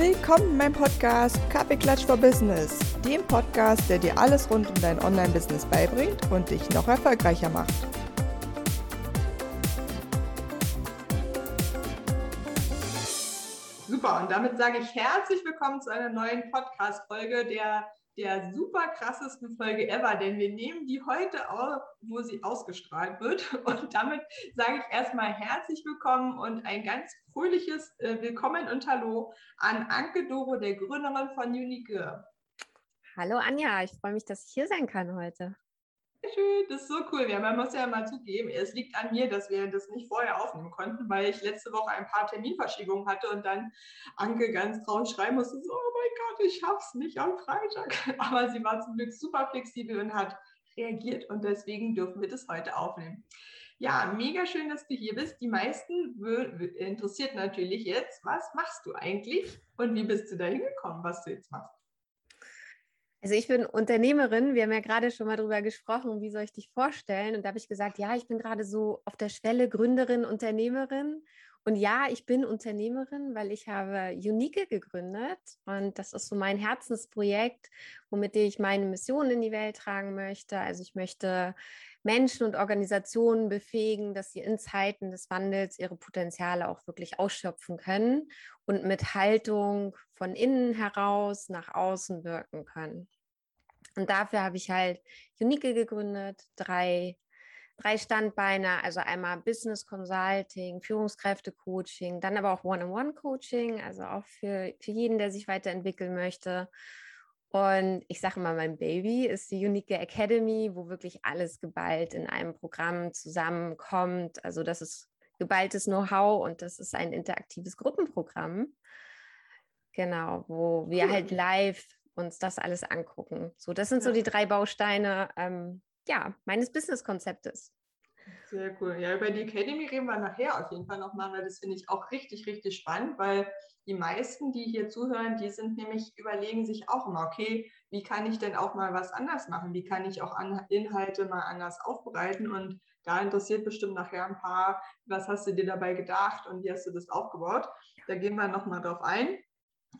Willkommen in meinem Podcast Kaffeeklatsch for Business, dem Podcast, der dir alles rund um dein Online-Business beibringt und dich noch erfolgreicher macht. Super, und damit sage ich herzlich willkommen zu einer neuen Podcast-Folge der der super krassesten Folge ever, denn wir nehmen die heute auf, wo sie ausgestrahlt wird. Und damit sage ich erstmal herzlich willkommen und ein ganz fröhliches äh, Willkommen und Hallo an Anke Doro, der Gründerin von Unique. Hallo Anja, ich freue mich, dass ich hier sein kann heute. Schön, das ist so cool. Ja, man muss ja mal zugeben, es liegt an mir, dass wir das nicht vorher aufnehmen konnten, weil ich letzte Woche ein paar Terminverschiebungen hatte und dann Anke ganz traurig schreiben musste, so, mein Gott, ich schaff's nicht am Freitag. Aber sie war zum Glück super flexibel und hat reagiert und deswegen dürfen wir das heute aufnehmen. Ja, mega schön, dass du hier bist. Die meisten interessiert natürlich jetzt, was machst du eigentlich und wie bist du da hingekommen, was du jetzt machst? Also ich bin Unternehmerin, wir haben ja gerade schon mal darüber gesprochen, wie soll ich dich vorstellen? Und da habe ich gesagt, ja, ich bin gerade so auf der Schwelle Gründerin, Unternehmerin. Und ja, ich bin Unternehmerin, weil ich habe Unique gegründet und das ist so mein Herzensprojekt, womit ich meine Mission in die Welt tragen möchte. Also ich möchte Menschen und Organisationen befähigen, dass sie in Zeiten des Wandels ihre Potenziale auch wirklich ausschöpfen können und mit Haltung von innen heraus nach außen wirken können. Und dafür habe ich halt Unique gegründet, drei, drei Standbeine, also einmal Business Consulting, Führungskräfte-Coaching, dann aber auch One-on-One-Coaching, also auch für, für jeden, der sich weiterentwickeln möchte. Und ich sage immer, mein Baby ist die Unique Academy, wo wirklich alles geballt in einem Programm zusammenkommt. Also das ist geballtes Know-how und das ist ein interaktives Gruppenprogramm. Genau, wo wir cool. halt live uns das alles angucken. So, das sind ja. so die drei Bausteine ähm, ja, meines Business-Konzeptes. Sehr cool. Ja, über die Academy reden wir nachher auf jeden Fall nochmal, weil das finde ich auch richtig, richtig spannend, weil die meisten, die hier zuhören, die sind nämlich, überlegen sich auch immer, okay, wie kann ich denn auch mal was anders machen? Wie kann ich auch Inhalte mal anders aufbereiten? Und da interessiert bestimmt nachher ein paar, was hast du dir dabei gedacht und wie hast du das aufgebaut? Da gehen wir nochmal drauf ein.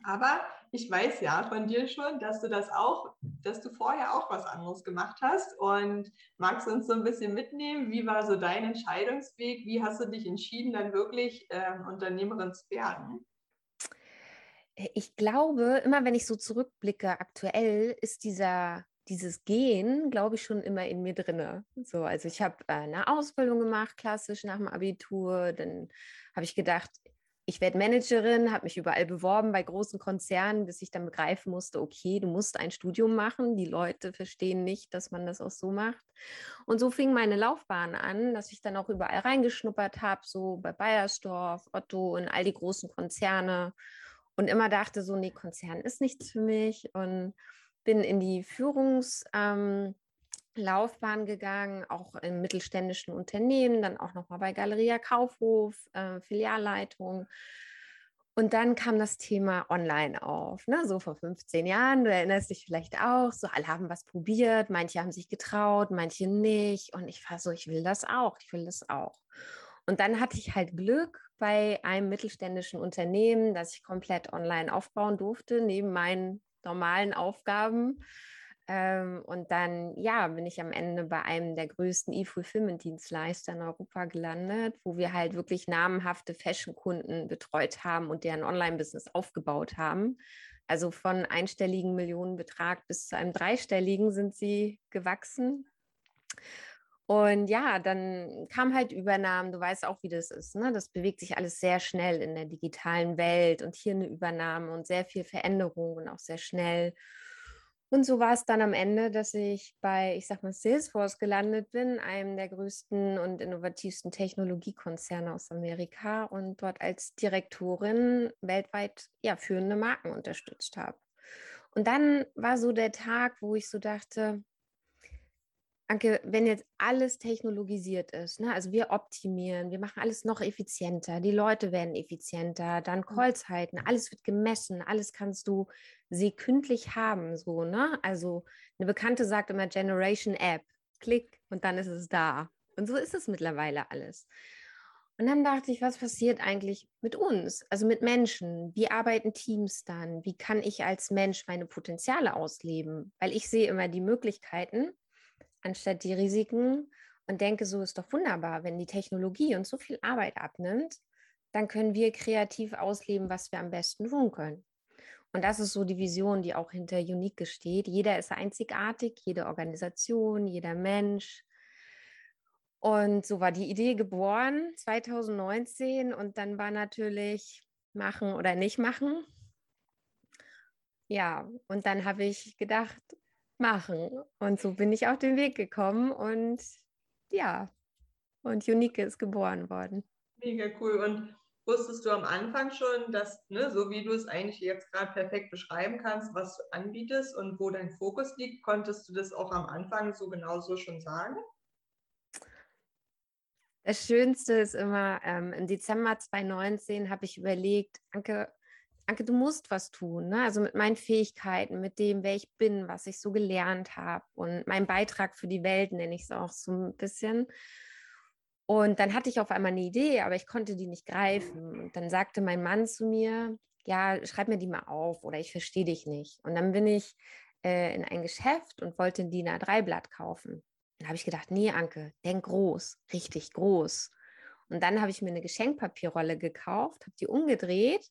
Aber ich weiß ja von dir schon, dass du das auch, dass du vorher auch was anderes gemacht hast. Und magst du uns so ein bisschen mitnehmen? Wie war so dein Entscheidungsweg? Wie hast du dich entschieden, dann wirklich ähm, Unternehmerin zu werden? Ich glaube, immer wenn ich so zurückblicke, aktuell ist dieser dieses Gehen, glaube ich, schon immer in mir drin. So, also ich habe äh, eine Ausbildung gemacht, klassisch nach dem Abitur. Dann habe ich gedacht, ich werde Managerin, habe mich überall beworben bei großen Konzernen, bis ich dann begreifen musste, okay, du musst ein Studium machen. Die Leute verstehen nicht, dass man das auch so macht. Und so fing meine Laufbahn an, dass ich dann auch überall reingeschnuppert habe, so bei Bayersdorf, Otto und all die großen Konzerne und immer dachte so, nee, Konzern ist nichts für mich und bin in die Führungslaufbahn ähm, gegangen, auch in mittelständischen Unternehmen, dann auch nochmal bei Galeria Kaufhof, äh, Filialleitung. Und dann kam das Thema Online auf, ne? so vor 15 Jahren. Du erinnerst dich vielleicht auch, so alle haben was probiert, manche haben sich getraut, manche nicht. Und ich war so, ich will das auch, ich will das auch. Und dann hatte ich halt Glück bei einem mittelständischen Unternehmen, das ich komplett online aufbauen durfte, neben meinen normalen Aufgaben. Ähm, und dann, ja, bin ich am Ende bei einem der größten E-Fulfillment-Dienstleister in Europa gelandet, wo wir halt wirklich namenhafte Fashion-Kunden betreut haben und deren Online-Business aufgebaut haben. Also von einstelligen Millionenbetrag bis zu einem dreistelligen sind sie gewachsen. Und ja, dann kam halt Übernahmen. Du weißt auch, wie das ist. Ne? Das bewegt sich alles sehr schnell in der digitalen Welt und hier eine Übernahme und sehr viel Veränderung und auch sehr schnell. Und so war es dann am Ende, dass ich bei, ich sag mal, Salesforce gelandet bin, einem der größten und innovativsten Technologiekonzerne aus Amerika und dort als Direktorin weltweit ja, führende Marken unterstützt habe. Und dann war so der Tag, wo ich so dachte, Anke, wenn jetzt alles technologisiert ist, ne, also wir optimieren, wir machen alles noch effizienter, die Leute werden effizienter, dann mhm. Callzeiten, alles wird gemessen, alles kannst du sekündlich haben, so, ne? Also eine Bekannte sagt immer Generation App, klick und dann ist es da. Und so ist es mittlerweile alles. Und dann dachte ich, was passiert eigentlich mit uns, also mit Menschen? Wie arbeiten Teams dann? Wie kann ich als Mensch meine Potenziale ausleben? Weil ich sehe immer die Möglichkeiten anstatt die Risiken und denke, so ist doch wunderbar, wenn die Technologie uns so viel Arbeit abnimmt, dann können wir kreativ ausleben, was wir am besten tun können. Und das ist so die Vision, die auch hinter Unique steht. Jeder ist einzigartig, jede Organisation, jeder Mensch. Und so war die Idee geboren 2019 und dann war natürlich machen oder nicht machen. Ja, und dann habe ich gedacht, machen. Und so bin ich auf den Weg gekommen und ja, und Unique ist geboren worden. Mega cool. Und wusstest du am Anfang schon, dass, ne, so wie du es eigentlich jetzt gerade perfekt beschreiben kannst, was du anbietest und wo dein Fokus liegt, konntest du das auch am Anfang so genauso schon sagen? Das Schönste ist immer, ähm, im Dezember 2019 habe ich überlegt, Anke, Anke, du musst was tun. Ne? Also mit meinen Fähigkeiten, mit dem, wer ich bin, was ich so gelernt habe und mein Beitrag für die Welt, nenne ich es auch so ein bisschen. Und dann hatte ich auf einmal eine Idee, aber ich konnte die nicht greifen. Und dann sagte mein Mann zu mir, ja, schreib mir die mal auf oder ich verstehe dich nicht. Und dann bin ich äh, in ein Geschäft und wollte ein DIN A3-Blatt kaufen. Dann habe ich gedacht, nee, Anke, denk groß, richtig groß. Und dann habe ich mir eine Geschenkpapierrolle gekauft, habe die umgedreht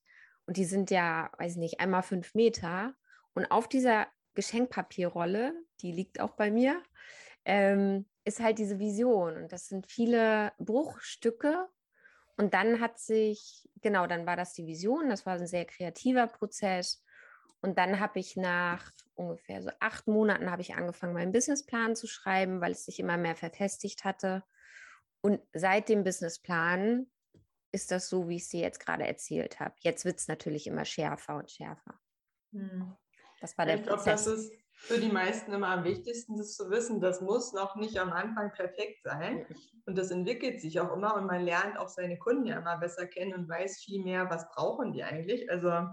und die sind ja, weiß ich nicht, einmal fünf Meter. Und auf dieser Geschenkpapierrolle, die liegt auch bei mir, ähm, ist halt diese Vision. Und das sind viele Bruchstücke. Und dann hat sich, genau, dann war das die Vision. Das war ein sehr kreativer Prozess. Und dann habe ich nach ungefähr so acht Monaten habe ich angefangen, meinen Businessplan zu schreiben, weil es sich immer mehr verfestigt hatte. Und seit dem Businessplan ist das so, wie ich sie jetzt gerade erzählt habe. Jetzt wird es natürlich immer schärfer und schärfer. Hm. Das war der ich Prozess. Glaube, das ist für die meisten immer am wichtigsten, das zu wissen. Das muss noch nicht am Anfang perfekt sein. Und das entwickelt sich auch immer und man lernt auch seine Kunden ja immer besser kennen und weiß viel mehr, was brauchen die eigentlich. Also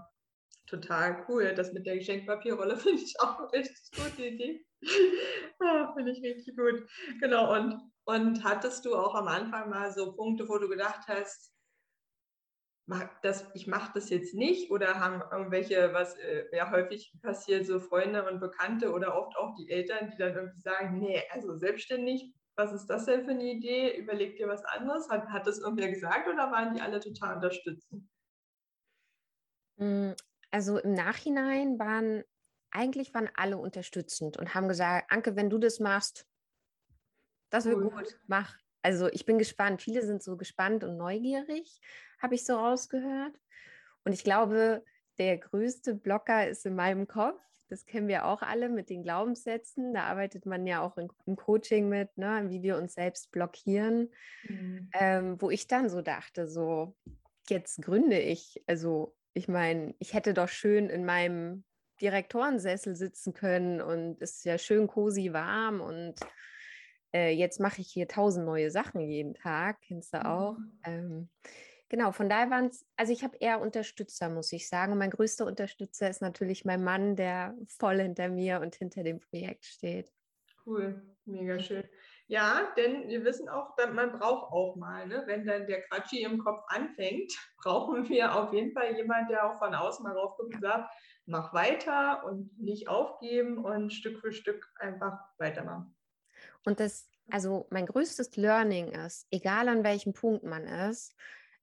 total cool. Das mit der Geschenkpapierrolle finde ich auch eine richtig gute Idee. oh, finde ich richtig gut. Genau. Und, und hattest du auch am Anfang mal so Punkte, wo du gedacht hast, das, ich mache das jetzt nicht oder haben irgendwelche, was äh, ja häufig passiert, so Freunde und Bekannte oder oft auch die Eltern, die dann irgendwie sagen, nee, also selbstständig, was ist das denn für eine Idee? Überleg dir was anderes. Hat, hat das irgendwer gesagt oder waren die alle total unterstützend? Hm, also im Nachhinein waren, eigentlich waren alle unterstützend und haben gesagt, Anke, wenn du das machst, das wird cool. gut, mach. Also ich bin gespannt. Viele sind so gespannt und neugierig, habe ich so rausgehört. Und ich glaube, der größte Blocker ist in meinem Kopf. Das kennen wir auch alle mit den Glaubenssätzen. Da arbeitet man ja auch in, im Coaching mit, ne, wie wir uns selbst blockieren. Mhm. Ähm, wo ich dann so dachte, so, jetzt gründe ich. Also ich meine, ich hätte doch schön in meinem Direktorensessel sitzen können und es ist ja schön cozy warm und äh, jetzt mache ich hier tausend neue Sachen jeden Tag, kennst du auch. Mhm. Ähm, genau, von daher waren es, also ich habe eher Unterstützer, muss ich sagen. Und mein größter Unterstützer ist natürlich mein Mann, der voll hinter mir und hinter dem Projekt steht. Cool, mega schön. Ja, denn wir wissen auch, man braucht auch mal, ne? wenn dann der Quatschi im Kopf anfängt, brauchen wir auf jeden Fall jemanden, der auch von außen mal raufguckt und sagt, mach weiter und nicht aufgeben und Stück für Stück einfach weitermachen. Und das, also mein größtes Learning ist, egal an welchem Punkt man ist,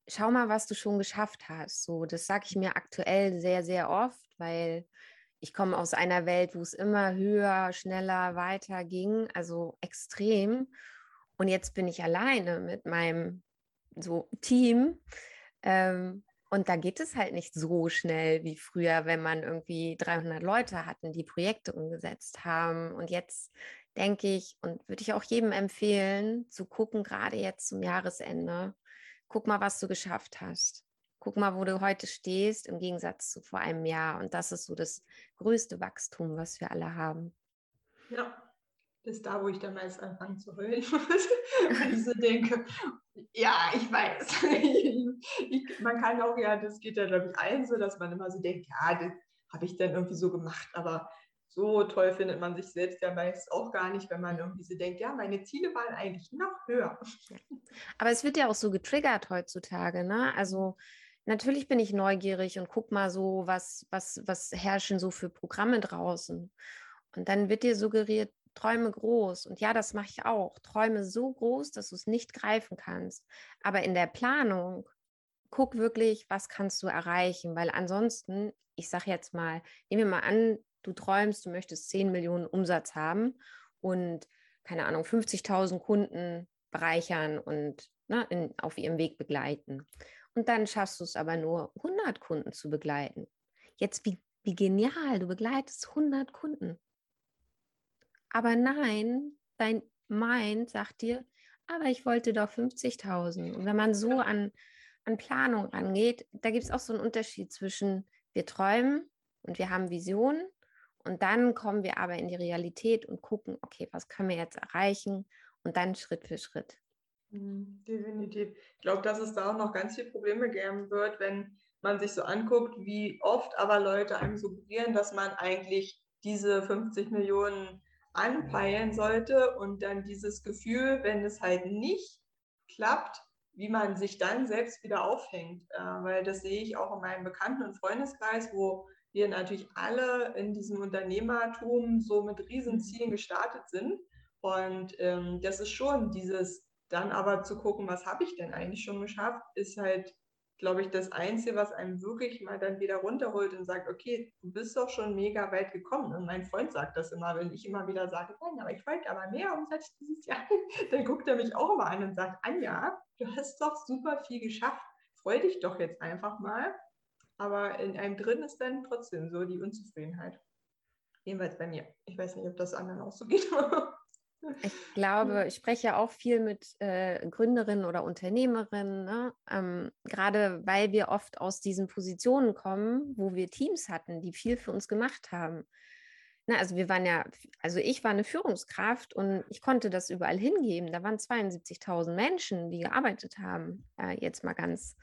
schau mal, was du schon geschafft hast. So, das sage ich mir aktuell sehr, sehr oft, weil ich komme aus einer Welt, wo es immer höher, schneller, weiter ging, also extrem. Und jetzt bin ich alleine mit meinem so Team. Ähm, und da geht es halt nicht so schnell wie früher, wenn man irgendwie 300 Leute hatten, die Projekte umgesetzt haben. Und jetzt denke ich, und würde ich auch jedem empfehlen, zu gucken, gerade jetzt zum Jahresende, guck mal, was du geschafft hast. Guck mal, wo du heute stehst, im Gegensatz zu vor einem Jahr. Und das ist so das größte Wachstum, was wir alle haben. Ja, das ist da, wo ich dann meist anfange zu heulen muss. Ich so denke, ja, ich weiß. ich, man kann auch, ja, das geht ja, glaube ich, allen so, dass man immer so denkt, ja, das habe ich dann irgendwie so gemacht. Aber so toll findet man sich selbst ja meist auch gar nicht, wenn man irgendwie so denkt, ja, meine Ziele waren eigentlich noch höher. Aber es wird ja auch so getriggert heutzutage, ne? Also natürlich bin ich neugierig und guck mal so, was, was, was herrschen so für Programme draußen. Und dann wird dir suggeriert, träume groß. Und ja, das mache ich auch. Träume so groß, dass du es nicht greifen kannst. Aber in der Planung, guck wirklich, was kannst du erreichen. Weil ansonsten, ich sage jetzt mal, nehmen wir mal an, du träumst, du möchtest 10 Millionen Umsatz haben und, keine Ahnung, 50.000 Kunden bereichern und ne, in, auf ihrem Weg begleiten. Und dann schaffst du es aber nur, 100 Kunden zu begleiten. Jetzt, wie, wie genial, du begleitest 100 Kunden. Aber nein, dein Mind sagt dir, aber ich wollte doch 50.000. Und wenn man so an, an Planung rangeht, da gibt es auch so einen Unterschied zwischen wir träumen und wir haben Visionen und dann kommen wir aber in die Realität und gucken, okay, was können wir jetzt erreichen und dann Schritt für Schritt. Mhm, definitiv. Ich glaube, dass es da auch noch ganz viele Probleme geben wird, wenn man sich so anguckt, wie oft aber Leute einem suggerieren, dass man eigentlich diese 50 Millionen anpeilen sollte und dann dieses Gefühl, wenn es halt nicht klappt, wie man sich dann selbst wieder aufhängt. Äh, weil das sehe ich auch in meinem Bekannten- und Freundeskreis, wo wir natürlich alle in diesem Unternehmertum so mit Riesenzielen gestartet sind. Und ähm, das ist schon dieses, dann aber zu gucken, was habe ich denn eigentlich schon geschafft, ist halt glaube ich, das Einzige, was einem wirklich mal dann wieder runterholt und sagt, okay, du bist doch schon mega weit gekommen. Und mein Freund sagt das immer, wenn ich immer wieder sage, nein, aber ich wollte aber mehr Umsatz dieses Jahr, dann guckt er mich auch immer an und sagt, Anja, du hast doch super viel geschafft. Freu dich doch jetzt einfach mal. Aber in einem drin ist dann trotzdem so die Unzufriedenheit. Jedenfalls bei mir. Ich weiß nicht, ob das anderen auch so geht. Ich glaube, ich spreche ja auch viel mit äh, Gründerinnen oder Unternehmerinnen, ne? ähm, gerade weil wir oft aus diesen Positionen kommen, wo wir Teams hatten, die viel für uns gemacht haben. Na, also wir waren ja, also ich war eine Führungskraft und ich konnte das überall hingeben. Da waren 72.000 Menschen, die gearbeitet haben, äh, jetzt mal ganz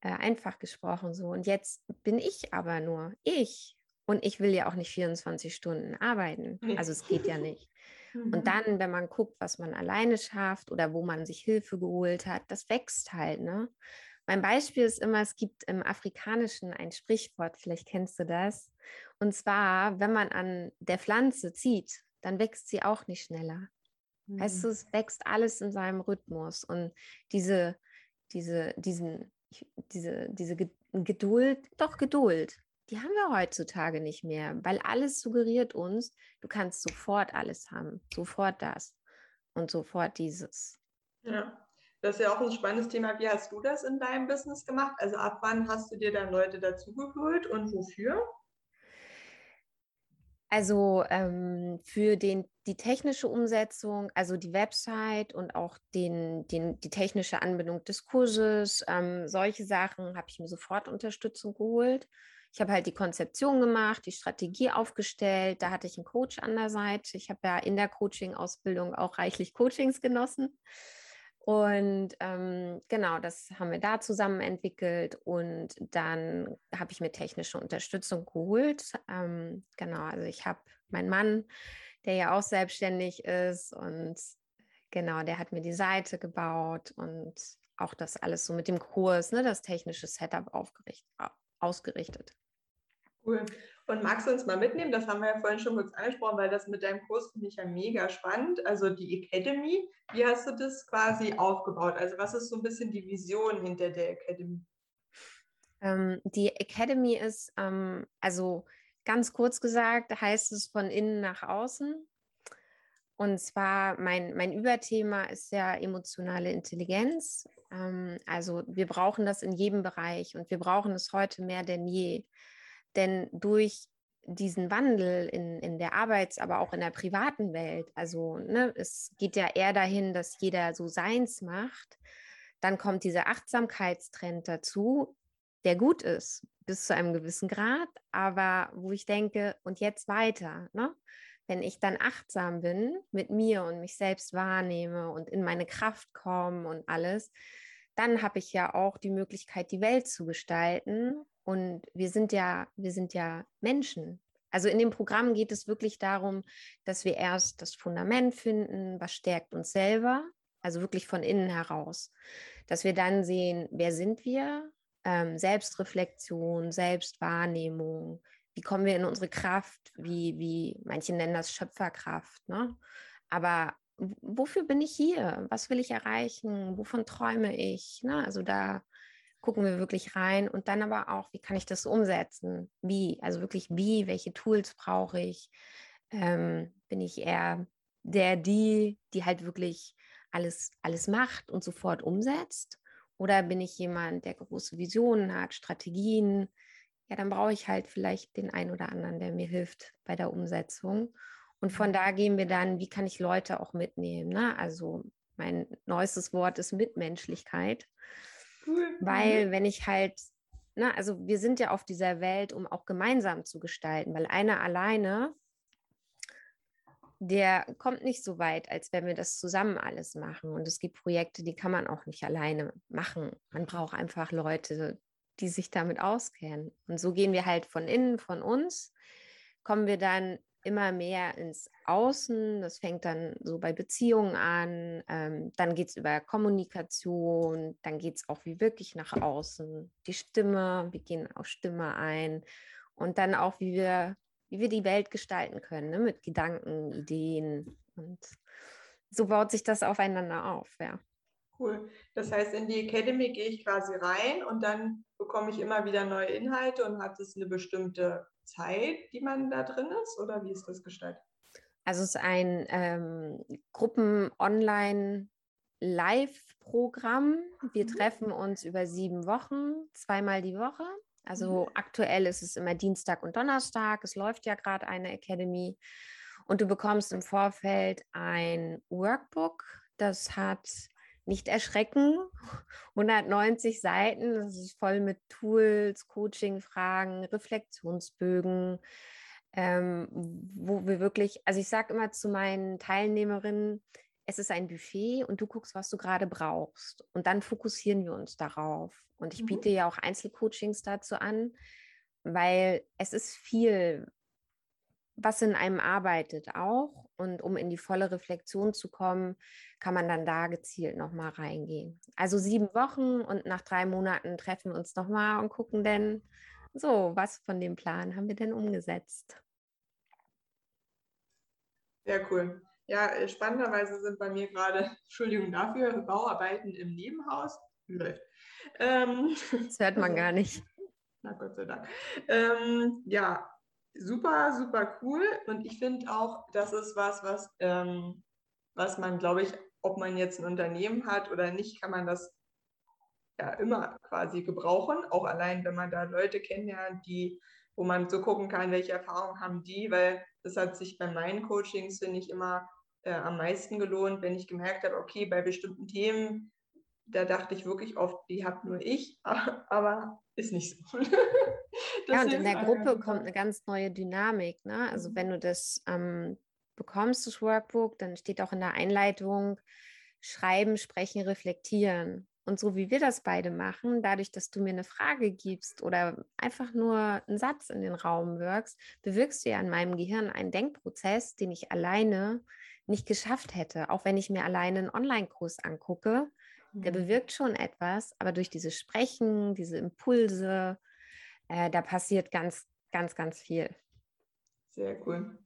äh, einfach gesprochen so. Und jetzt bin ich aber nur ich. Und ich will ja auch nicht 24 Stunden arbeiten. Also es geht ja nicht. Und mhm. dann, wenn man guckt, was man alleine schafft oder wo man sich Hilfe geholt hat, das wächst halt. Ne? Mein Beispiel ist immer, es gibt im Afrikanischen ein Sprichwort, vielleicht kennst du das. Und zwar, wenn man an der Pflanze zieht, dann wächst sie auch nicht schneller. Mhm. Weißt du, es wächst alles in seinem Rhythmus. Und diese, diese, diesen, diese, diese Geduld, doch Geduld, die haben wir heutzutage nicht mehr, weil alles suggeriert uns, du kannst sofort alles haben, sofort das und sofort dieses. Ja, das ist ja auch ein spannendes Thema. Wie hast du das in deinem Business gemacht? Also ab wann hast du dir dann Leute dazugeholt und wofür? Also ähm, für den, die technische Umsetzung, also die Website und auch den, den, die technische Anbindung des Kurses, ähm, solche Sachen habe ich mir sofort Unterstützung geholt. Ich habe halt die Konzeption gemacht, die Strategie aufgestellt. Da hatte ich einen Coach an der Seite. Ich habe ja in der Coaching-Ausbildung auch reichlich Coachings genossen. Und ähm, genau, das haben wir da zusammen entwickelt und dann habe ich mir technische Unterstützung geholt. Ähm, genau, also ich habe meinen Mann, der ja auch selbstständig ist und genau, der hat mir die Seite gebaut und auch das alles so mit dem Kurs, ne, das technische Setup aufgerichtet, ausgerichtet. Cool. Und magst du uns mal mitnehmen? Das haben wir ja vorhin schon kurz angesprochen, weil das mit deinem Kurs finde ich ja mega spannend. Also die Academy, wie hast du das quasi aufgebaut? Also was ist so ein bisschen die Vision hinter der Academy? Ähm, die Academy ist, ähm, also ganz kurz gesagt, heißt es von innen nach außen. Und zwar mein, mein Überthema ist ja emotionale Intelligenz. Ähm, also wir brauchen das in jedem Bereich und wir brauchen es heute mehr denn je. Denn durch diesen Wandel in, in der Arbeits-, aber auch in der privaten Welt, also ne, es geht ja eher dahin, dass jeder so seins macht, dann kommt dieser Achtsamkeitstrend dazu, der gut ist bis zu einem gewissen Grad, aber wo ich denke, und jetzt weiter, ne? wenn ich dann achtsam bin mit mir und mich selbst wahrnehme und in meine Kraft komme und alles, dann habe ich ja auch die Möglichkeit, die Welt zu gestalten. Und wir sind ja, wir sind ja Menschen. Also in dem Programm geht es wirklich darum, dass wir erst das Fundament finden, was stärkt uns selber, also wirklich von innen heraus. Dass wir dann sehen, wer sind wir, ähm, Selbstreflexion, Selbstwahrnehmung, wie kommen wir in unsere Kraft, wie, wie manche nennen das Schöpferkraft. Ne? Aber wofür bin ich hier? Was will ich erreichen? Wovon träume ich? Ne? Also da gucken wir wirklich rein und dann aber auch, wie kann ich das umsetzen? Wie? Also wirklich wie? Welche Tools brauche ich? Ähm, bin ich eher der, die, die halt wirklich alles, alles macht und sofort umsetzt? Oder bin ich jemand, der große Visionen hat, Strategien? Ja, dann brauche ich halt vielleicht den einen oder anderen, der mir hilft bei der Umsetzung. Und von da gehen wir dann, wie kann ich Leute auch mitnehmen? Ne? Also mein neuestes Wort ist Mitmenschlichkeit. Cool. Weil mhm. wenn ich halt, na, also wir sind ja auf dieser Welt, um auch gemeinsam zu gestalten, weil einer alleine, der kommt nicht so weit, als wenn wir das zusammen alles machen. Und es gibt Projekte, die kann man auch nicht alleine machen. Man braucht einfach Leute, die sich damit auskennen. Und so gehen wir halt von innen, von uns, kommen wir dann immer mehr ins Außen. Das fängt dann so bei Beziehungen an. Ähm, dann geht es über Kommunikation. Dann geht es auch wie wirklich nach außen. Die Stimme, wir gehen auf Stimme ein. Und dann auch, wie wir, wie wir die Welt gestalten können, ne? mit Gedanken, Ideen. Und so baut sich das aufeinander auf, ja. Cool. Das heißt, in die Academy gehe ich quasi rein und dann bekomme ich immer wieder neue Inhalte und hat es eine bestimmte Zeit, die man da drin ist oder wie ist das gestaltet? Also es ist ein ähm, Gruppen-Online-Live-Programm. Wir mhm. treffen uns über sieben Wochen, zweimal die Woche. Also mhm. aktuell ist es immer Dienstag und Donnerstag. Es läuft ja gerade eine Academy. Und du bekommst im Vorfeld ein Workbook. Das hat nicht erschrecken. 190 Seiten, das ist voll mit Tools, Coaching-Fragen, Reflexionsbögen, ähm, wo wir wirklich, also ich sage immer zu meinen Teilnehmerinnen, es ist ein Buffet und du guckst, was du gerade brauchst. Und dann fokussieren wir uns darauf. Und ich mhm. biete ja auch Einzelcoachings dazu an, weil es ist viel, was in einem arbeitet auch. Und um in die volle Reflexion zu kommen, kann man dann da gezielt nochmal reingehen. Also sieben Wochen und nach drei Monaten treffen wir uns nochmal und gucken denn, so, was von dem Plan haben wir denn umgesetzt? Sehr cool. Ja, äh, spannenderweise sind bei mir gerade, Entschuldigung dafür, Bauarbeiten im Nebenhaus. Läuft. Ähm, das hört man gar nicht. Na Gott sei Dank. Ähm, ja, super, super cool. Und ich finde auch, das ist was, was, ähm, was man, glaube ich, ob man jetzt ein Unternehmen hat oder nicht, kann man das ja immer quasi gebrauchen. Auch allein, wenn man da Leute kennenlernt, die, wo man so gucken kann, welche Erfahrungen haben die, weil das hat sich bei meinen Coachings, finde ich, immer äh, am meisten gelohnt, wenn ich gemerkt habe, okay, bei bestimmten Themen, da dachte ich wirklich oft, die habe nur ich, aber ist nicht so. ja, und in der Gruppe kommt eine ganz neue Dynamik. Ne? Also mhm. wenn du das ähm, bekommst, das Workbook, dann steht auch in der Einleitung, schreiben, sprechen, reflektieren. Und so wie wir das beide machen, dadurch, dass du mir eine Frage gibst oder einfach nur einen Satz in den Raum wirkst, bewirkst du ja in meinem Gehirn einen Denkprozess, den ich alleine nicht geschafft hätte. Auch wenn ich mir alleine einen Online-Kurs angucke, der mhm. bewirkt schon etwas, aber durch dieses Sprechen, diese Impulse, äh, da passiert ganz, ganz, ganz viel. Sehr cool.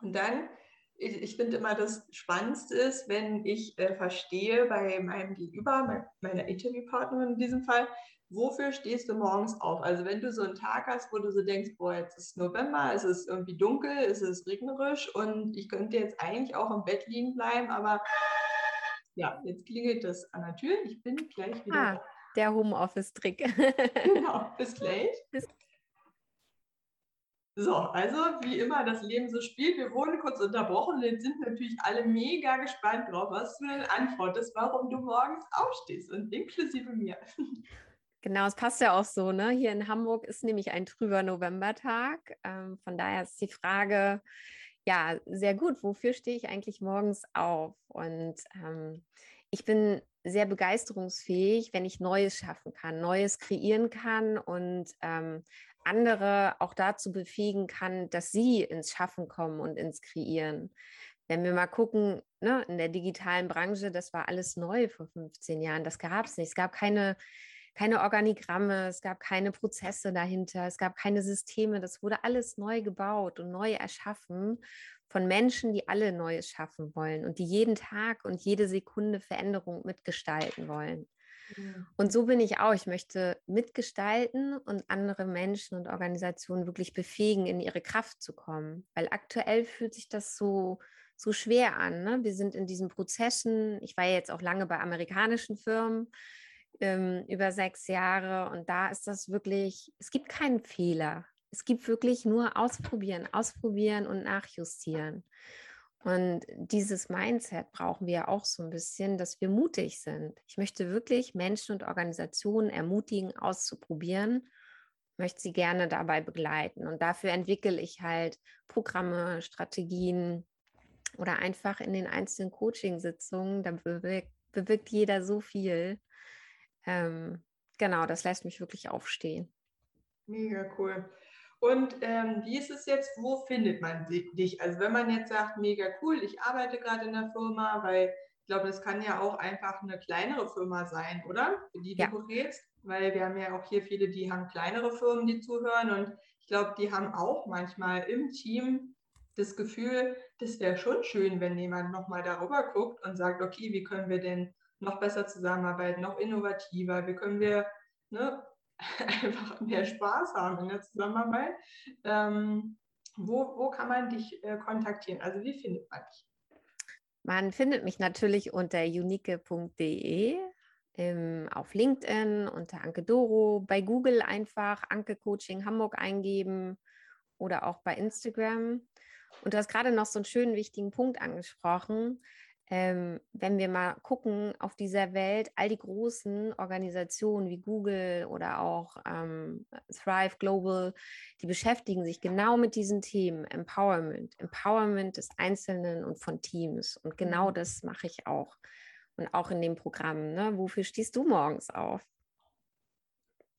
Und dann, ich, ich finde immer, das Spannendste ist, wenn ich äh, verstehe bei meinem Gegenüber, meiner Interviewpartnerin in diesem Fall, wofür stehst du morgens auf? Also wenn du so einen Tag hast, wo du so denkst, boah, jetzt ist November, es ist irgendwie dunkel, es ist regnerisch und ich könnte jetzt eigentlich auch im Bett liegen bleiben, aber ja, jetzt klingelt das an der Tür. Ich bin gleich wieder ah, da der Homeoffice-Trick. genau, bis gleich. Bis so, also wie immer das Leben so spielt. Wir wurden kurz unterbrochen und jetzt sind natürlich alle mega gespannt drauf, was du denn antwortest, warum du morgens aufstehst und inklusive mir. Genau, es passt ja auch so. Ne? Hier in Hamburg ist nämlich ein trüber Novembertag. Ähm, von daher ist die Frage, ja, sehr gut. Wofür stehe ich eigentlich morgens auf? Und ähm, ich bin sehr begeisterungsfähig, wenn ich Neues schaffen kann, Neues kreieren kann und ähm, andere auch dazu befähigen kann, dass sie ins Schaffen kommen und ins Kreieren. Wenn wir mal gucken, ne, in der digitalen Branche, das war alles neu vor 15 Jahren, das gab es nicht. Es gab keine, keine Organigramme, es gab keine Prozesse dahinter, es gab keine Systeme, das wurde alles neu gebaut und neu erschaffen von Menschen, die alle Neues schaffen wollen und die jeden Tag und jede Sekunde Veränderung mitgestalten wollen. Und so bin ich auch. Ich möchte mitgestalten und andere Menschen und Organisationen wirklich befähigen, in ihre Kraft zu kommen. Weil aktuell fühlt sich das so, so schwer an. Ne? Wir sind in diesen Prozessen. Ich war jetzt auch lange bei amerikanischen Firmen ähm, über sechs Jahre und da ist das wirklich, es gibt keinen Fehler. Es gibt wirklich nur ausprobieren, ausprobieren und nachjustieren. Und dieses Mindset brauchen wir auch so ein bisschen, dass wir mutig sind. Ich möchte wirklich Menschen und Organisationen ermutigen, auszuprobieren, möchte sie gerne dabei begleiten. Und dafür entwickle ich halt Programme, Strategien oder einfach in den einzelnen Coaching-Sitzungen. Da bewirkt, bewirkt jeder so viel. Ähm, genau, das lässt mich wirklich aufstehen. Mega cool. Und ähm, wie ist es jetzt, wo findet man dich? Also wenn man jetzt sagt, mega cool, ich arbeite gerade in der Firma, weil ich glaube, das kann ja auch einfach eine kleinere Firma sein, oder? Für die ja. du berätst, weil wir haben ja auch hier viele, die haben kleinere Firmen, die zuhören und ich glaube, die haben auch manchmal im Team das Gefühl, das wäre schon schön, wenn jemand nochmal darüber guckt und sagt, okay, wie können wir denn noch besser zusammenarbeiten, noch innovativer, wie können wir ne, einfach mehr Spaß haben in der Zusammenarbeit. Ähm, wo, wo kann man dich äh, kontaktieren? Also wie findet man dich? Man findet mich natürlich unter unique.de, auf LinkedIn unter Anke Doro, bei Google einfach Anke Coaching Hamburg eingeben oder auch bei Instagram. Und du hast gerade noch so einen schönen wichtigen Punkt angesprochen ähm, wenn wir mal gucken auf dieser Welt, all die großen Organisationen wie Google oder auch ähm, Thrive Global, die beschäftigen sich genau mit diesen Themen, Empowerment, Empowerment des Einzelnen und von Teams. Und genau mhm. das mache ich auch. Und auch in dem Programm. Ne? Wofür stehst du morgens auf?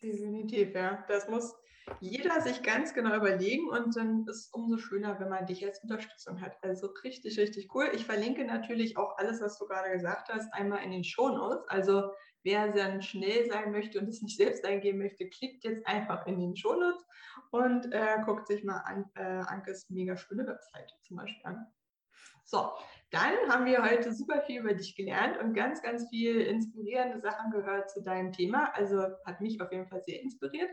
Definitiv, ja. Das muss jeder sich ganz genau überlegen und dann ist es umso schöner, wenn man dich als Unterstützung hat. Also richtig, richtig cool. Ich verlinke natürlich auch alles, was du gerade gesagt hast, einmal in den Shownotes. Also wer dann schnell sein möchte und es nicht selbst eingeben möchte, klickt jetzt einfach in den Shownotes und äh, guckt sich mal an, äh, Ankes mega schöne Webseite zum Beispiel an. So, dann haben wir heute super viel über dich gelernt und ganz, ganz viel inspirierende Sachen gehört zu deinem Thema. Also hat mich auf jeden Fall sehr inspiriert.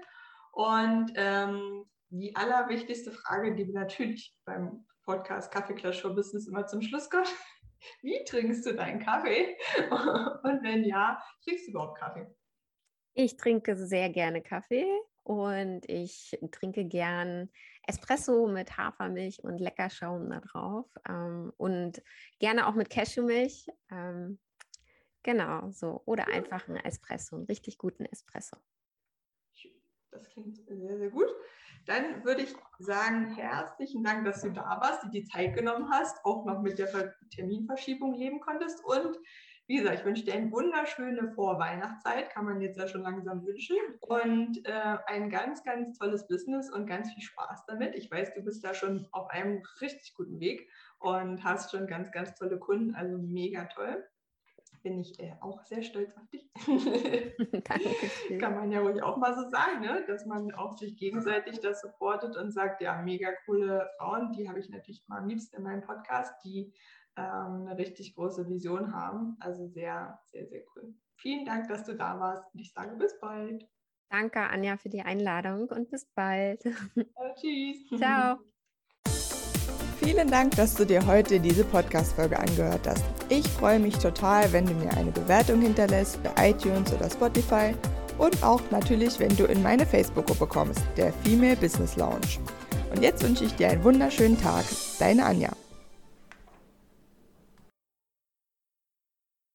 Und ähm, die allerwichtigste Frage, die wir natürlich beim Podcast Kaffee Clash Show Business immer zum Schluss kommt. Wie trinkst du deinen Kaffee? Und wenn ja, trinkst du überhaupt Kaffee? Ich trinke sehr gerne Kaffee und ich trinke gern Espresso mit Hafermilch und Leckerschaum da drauf ähm, und gerne auch mit Cashewmilch. Ähm, genau, so. Oder einfach einen Espresso, einen richtig guten Espresso. Das klingt sehr, sehr gut. Dann würde ich sagen, herzlichen Dank, dass du da warst, dir die Zeit genommen hast, auch noch mit der Terminverschiebung leben konntest. Und wie gesagt, ich wünsche dir eine wunderschöne Vorweihnachtszeit, kann man jetzt ja schon langsam wünschen. Und äh, ein ganz, ganz tolles Business und ganz viel Spaß damit. Ich weiß, du bist da schon auf einem richtig guten Weg und hast schon ganz, ganz tolle Kunden, also mega toll bin ich äh, auch sehr stolz auf dich. Danke. Kann man ja ruhig auch mal so sagen, ne? dass man auch sich gegenseitig das supportet und sagt, ja, mega coole Frauen, die habe ich natürlich mal am liebsten in meinem Podcast, die ähm, eine richtig große Vision haben. Also sehr, sehr, sehr cool. Vielen Dank, dass du da warst und ich sage bis bald. Danke, Anja, für die Einladung und bis bald. Ja, tschüss. Ciao. Vielen Dank, dass du dir heute diese Podcast-Folge angehört hast. Ich freue mich total, wenn du mir eine Bewertung hinterlässt bei iTunes oder Spotify und auch natürlich, wenn du in meine Facebook-Gruppe kommst, der Female Business Lounge. Und jetzt wünsche ich dir einen wunderschönen Tag. Deine Anja.